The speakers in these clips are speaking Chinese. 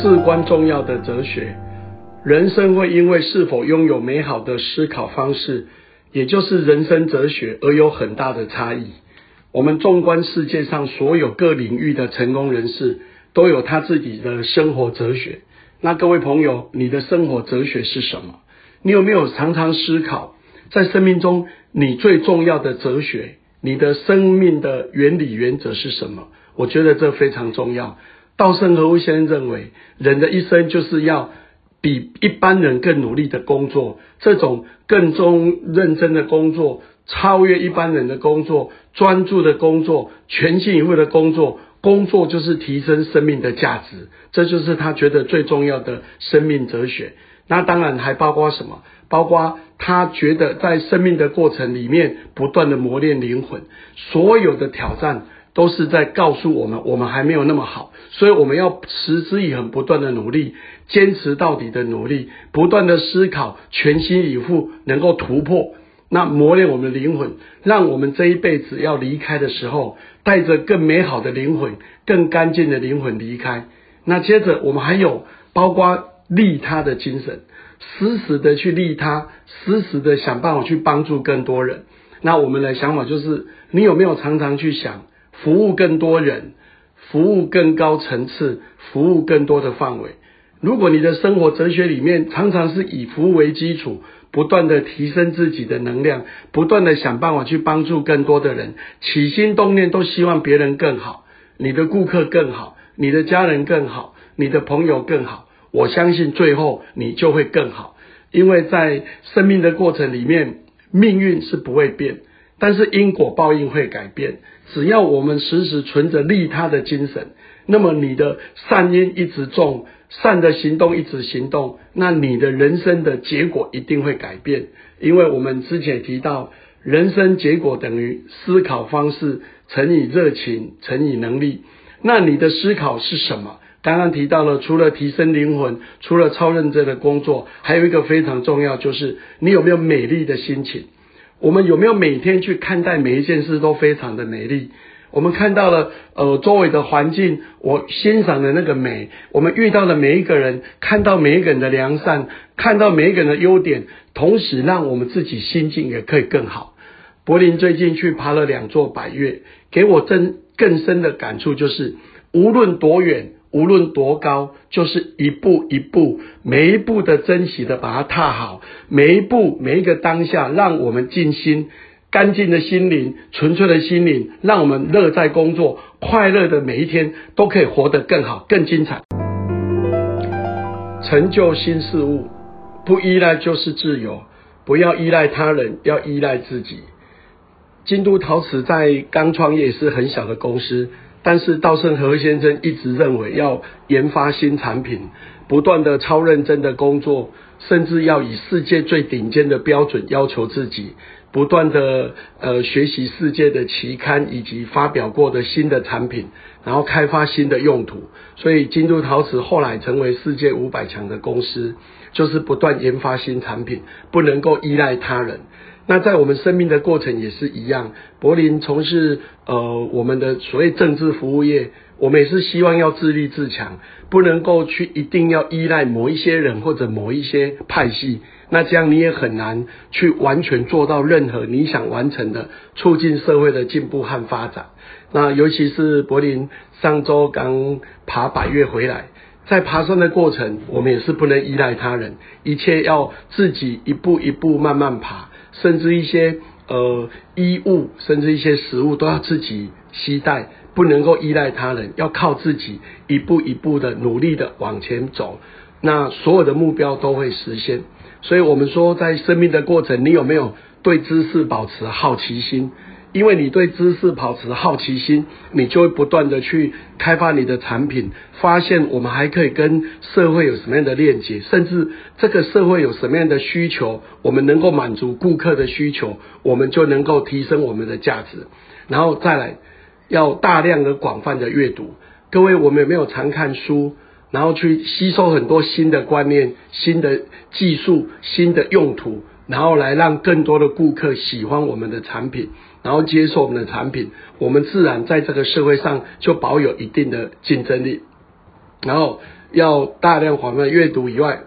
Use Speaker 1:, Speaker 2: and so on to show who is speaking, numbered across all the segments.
Speaker 1: 至关重要的哲学。人生会因为是否拥有美好的思考方式，也就是人生哲学，而有很大的差异。我们纵观世界上所有各领域的成功人士，都有他自己的生活哲学。那各位朋友，你的生活哲学是什么？你有没有常常思考，在生命中你最重要的哲学，你的生命的原理原则是什么？我觉得这非常重要。稻盛和夫先生认为，人的一生就是要比一般人更努力的工作，这种更中认真的工作，超越一般人的工作，专注的工作，全心以赴的工作，工作就是提升生命的价值，这就是他觉得最重要的生命哲学。那当然还包括什么？包括他觉得在生命的过程里面，不断的磨练灵魂，所有的挑战。都是在告诉我们，我们还没有那么好，所以我们要持之以恒，不断的努力，坚持到底的努力，不断的思考，全心以赴，能够突破，那磨练我们的灵魂，让我们这一辈子要离开的时候，带着更美好的灵魂，更干净的灵魂离开。那接着我们还有包括利他的精神，时时的去利他，时时的想办法去帮助更多人。那我们的想法就是，你有没有常常去想？服务更多人，服务更高层次，服务更多的范围。如果你的生活哲学里面常常是以服务为基础，不断的提升自己的能量，不断的想办法去帮助更多的人，起心动念都希望别人更好，你的顾客更好，你的家人更好，你的朋友更好。我相信最后你就会更好，因为在生命的过程里面，命运是不会变。但是因果报应会改变，只要我们时时存着利他的精神，那么你的善因一直种，善的行动一直行动，那你的人生的结果一定会改变。因为我们之前提到，人生结果等于思考方式乘以热情乘以能力。那你的思考是什么？刚刚提到了，除了提升灵魂，除了超认真的工作，还有一个非常重要，就是你有没有美丽的心情。我们有没有每天去看待每一件事都非常的美丽？我们看到了呃周围的环境，我欣赏的那个美，我们遇到的每一个人，看到每一个人的良善，看到每一个人的优点，同时让我们自己心境也可以更好。柏林最近去爬了两座百岳，给我真更深的感触就是，无论多远。无论多高，就是一步一步，每一步的珍惜的把它踏好，每一步每一个当下，让我们静心，干净的心灵，纯粹的心灵，让我们乐在工作，快乐的每一天都可以活得更好、更精彩。成就新事物，不依赖就是自由，不要依赖他人，要依赖自己。京都陶瓷在刚创业是很小的公司。但是稻盛和先生一直认为要研发新产品，不断的超认真的工作，甚至要以世界最顶尖的标准要求自己，不断的呃学习世界的期刊以及发表过的新的产品，然后开发新的用途。所以京都陶瓷后来成为世界五百强的公司，就是不断研发新产品，不能够依赖他人。那在我们生命的过程也是一样，柏林从事呃我们的所谓政治服务业，我们也是希望要自立自强，不能够去一定要依赖某一些人或者某一些派系，那这样你也很难去完全做到任何你想完成的促进社会的进步和发展。那尤其是柏林上周刚爬百越回来，在爬山的过程，我们也是不能依赖他人，一切要自己一步一步慢慢爬。甚至一些呃衣物，甚至一些食物都要自己携带，不能够依赖他人，要靠自己一步一步的努力的往前走，那所有的目标都会实现。所以我们说，在生命的过程，你有没有对知识保持好奇心？因为你对知识保持好奇心，你就会不断的去开发你的产品，发现我们还可以跟社会有什么样的链接，甚至这个社会有什么样的需求，我们能够满足顾客的需求，我们就能够提升我们的价值。然后再来，要大量的广泛的阅读。各位，我们有没有常看书，然后去吸收很多新的观念、新的技术、新的用途？然后来让更多的顾客喜欢我们的产品，然后接受我们的产品，我们自然在这个社会上就保有一定的竞争力。然后要大量广泛阅读以外，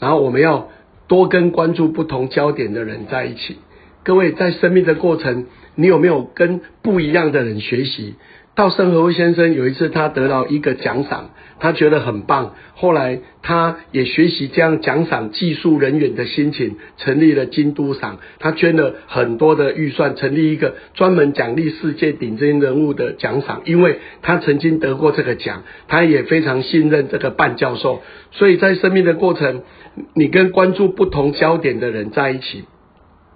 Speaker 1: 然后我们要多跟关注不同焦点的人在一起。各位在生命的过程，你有没有跟不一样的人学习？稻盛和夫先生有一次他得到一个奖赏，他觉得很棒。后来他也学习这样奖赏技术人员的心情，成立了京都赏。他捐了很多的预算，成立一个专门奖励世界顶尖人物的奖赏。因为他曾经得过这个奖，他也非常信任这个半教授。所以在生命的过程，你跟关注不同焦点的人在一起。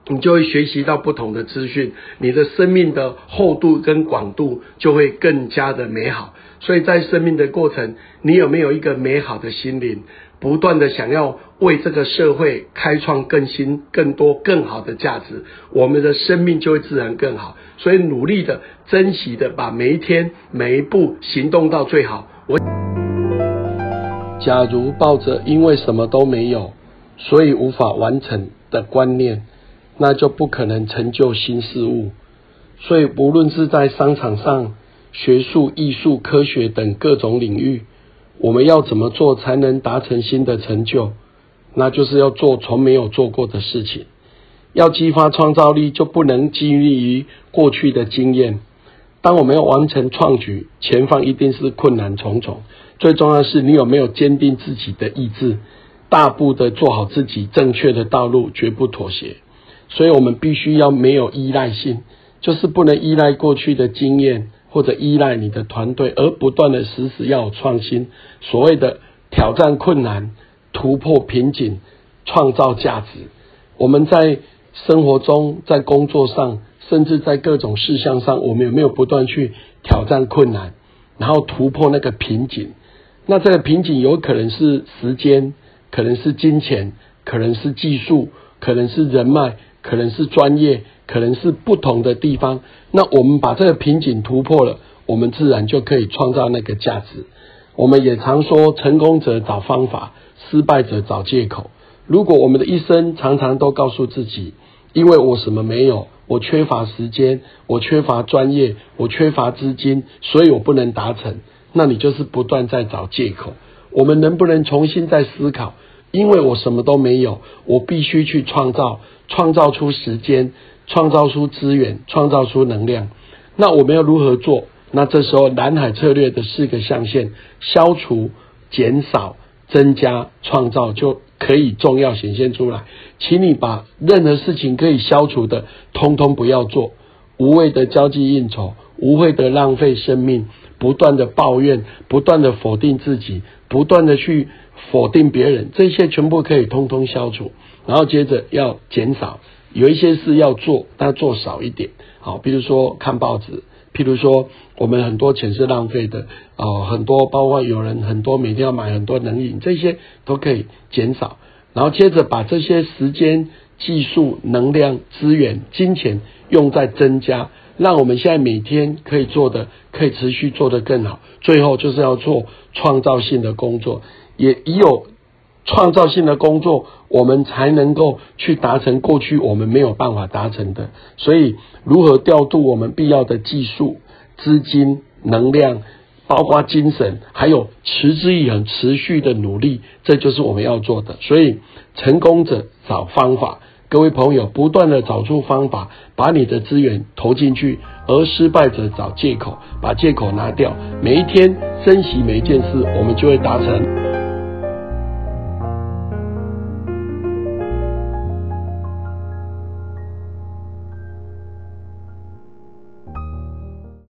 Speaker 1: 你就会学习到不同的资讯，你的生命的厚度跟广度就会更加的美好。所以在生命的过程，你有没有一个美好的心灵，不断的想要为这个社会开创更新、更多、更好的价值，我们的生命就会自然更好。所以努力的、珍惜的，把每一天、每一步行动到最好。我假如抱着因为什么都没有，所以无法完成的观念。那就不可能成就新事物，所以无论是在商场上、学术、艺术、科学等各种领域，我们要怎么做才能达成新的成就？那就是要做从没有做过的事情。要激发创造力，就不能基于过去的经验。当我们要完成创举，前方一定是困难重重。最重要的是，你有没有坚定自己的意志，大步的做好自己正确的道路，绝不妥协。所以我们必须要没有依赖性，就是不能依赖过去的经验或者依赖你的团队，而不断的时时要有创新。所谓的挑战困难、突破瓶颈、创造价值。我们在生活中、在工作上，甚至在各种事项上，我们有没有不断去挑战困难，然后突破那个瓶颈？那这个瓶颈有可能是时间，可能是金钱，可能是技术，可能是人脉。可能是专业，可能是不同的地方。那我们把这个瓶颈突破了，我们自然就可以创造那个价值。我们也常说，成功者找方法，失败者找借口。如果我们的一生常常都告诉自己，因为我什么没有，我缺乏时间，我缺乏专业，我缺乏资金，所以我不能达成，那你就是不断在找借口。我们能不能重新再思考？因为我什么都没有，我必须去创造。创造出时间，创造出资源，创造出能量。那我们要如何做？那这时候蓝海策略的四个象限：消除、减少、增加、创造，就可以重要显现出来。请你把任何事情可以消除的，通通不要做。无谓的交际应酬，无谓的浪费生命，不断的抱怨，不断的否定自己，不断的去否定别人，这些全部可以通通消除。然后接着要减少，有一些事要做，但做少一点。好，比如说看报纸，譬如说我们很多钱是浪费的，哦，很多包括有人很多每天要买很多冷饮，这些都可以减少。然后接着把这些时间、技术、能量、资源、金钱用在增加，让我们现在每天可以做的，可以持续做得更好。最后就是要做创造性的工作，也已有。创造性的工作，我们才能够去达成过去我们没有办法达成的。所以，如何调度我们必要的技术、资金、能量，包括精神，还有持之以恒、持续的努力，这就是我们要做的。所以，成功者找方法，各位朋友不断的找出方法，把你的资源投进去；而失败者找借口，把借口拿掉。每一天珍惜每一件事，我们就会达成。